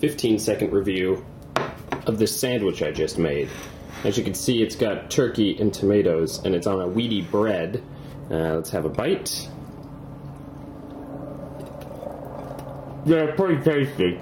15 second review of this sandwich I just made. As you can see, it's got turkey and tomatoes, and it's on a weedy bread. Uh, let's have a bite. Yeah, pretty tasty.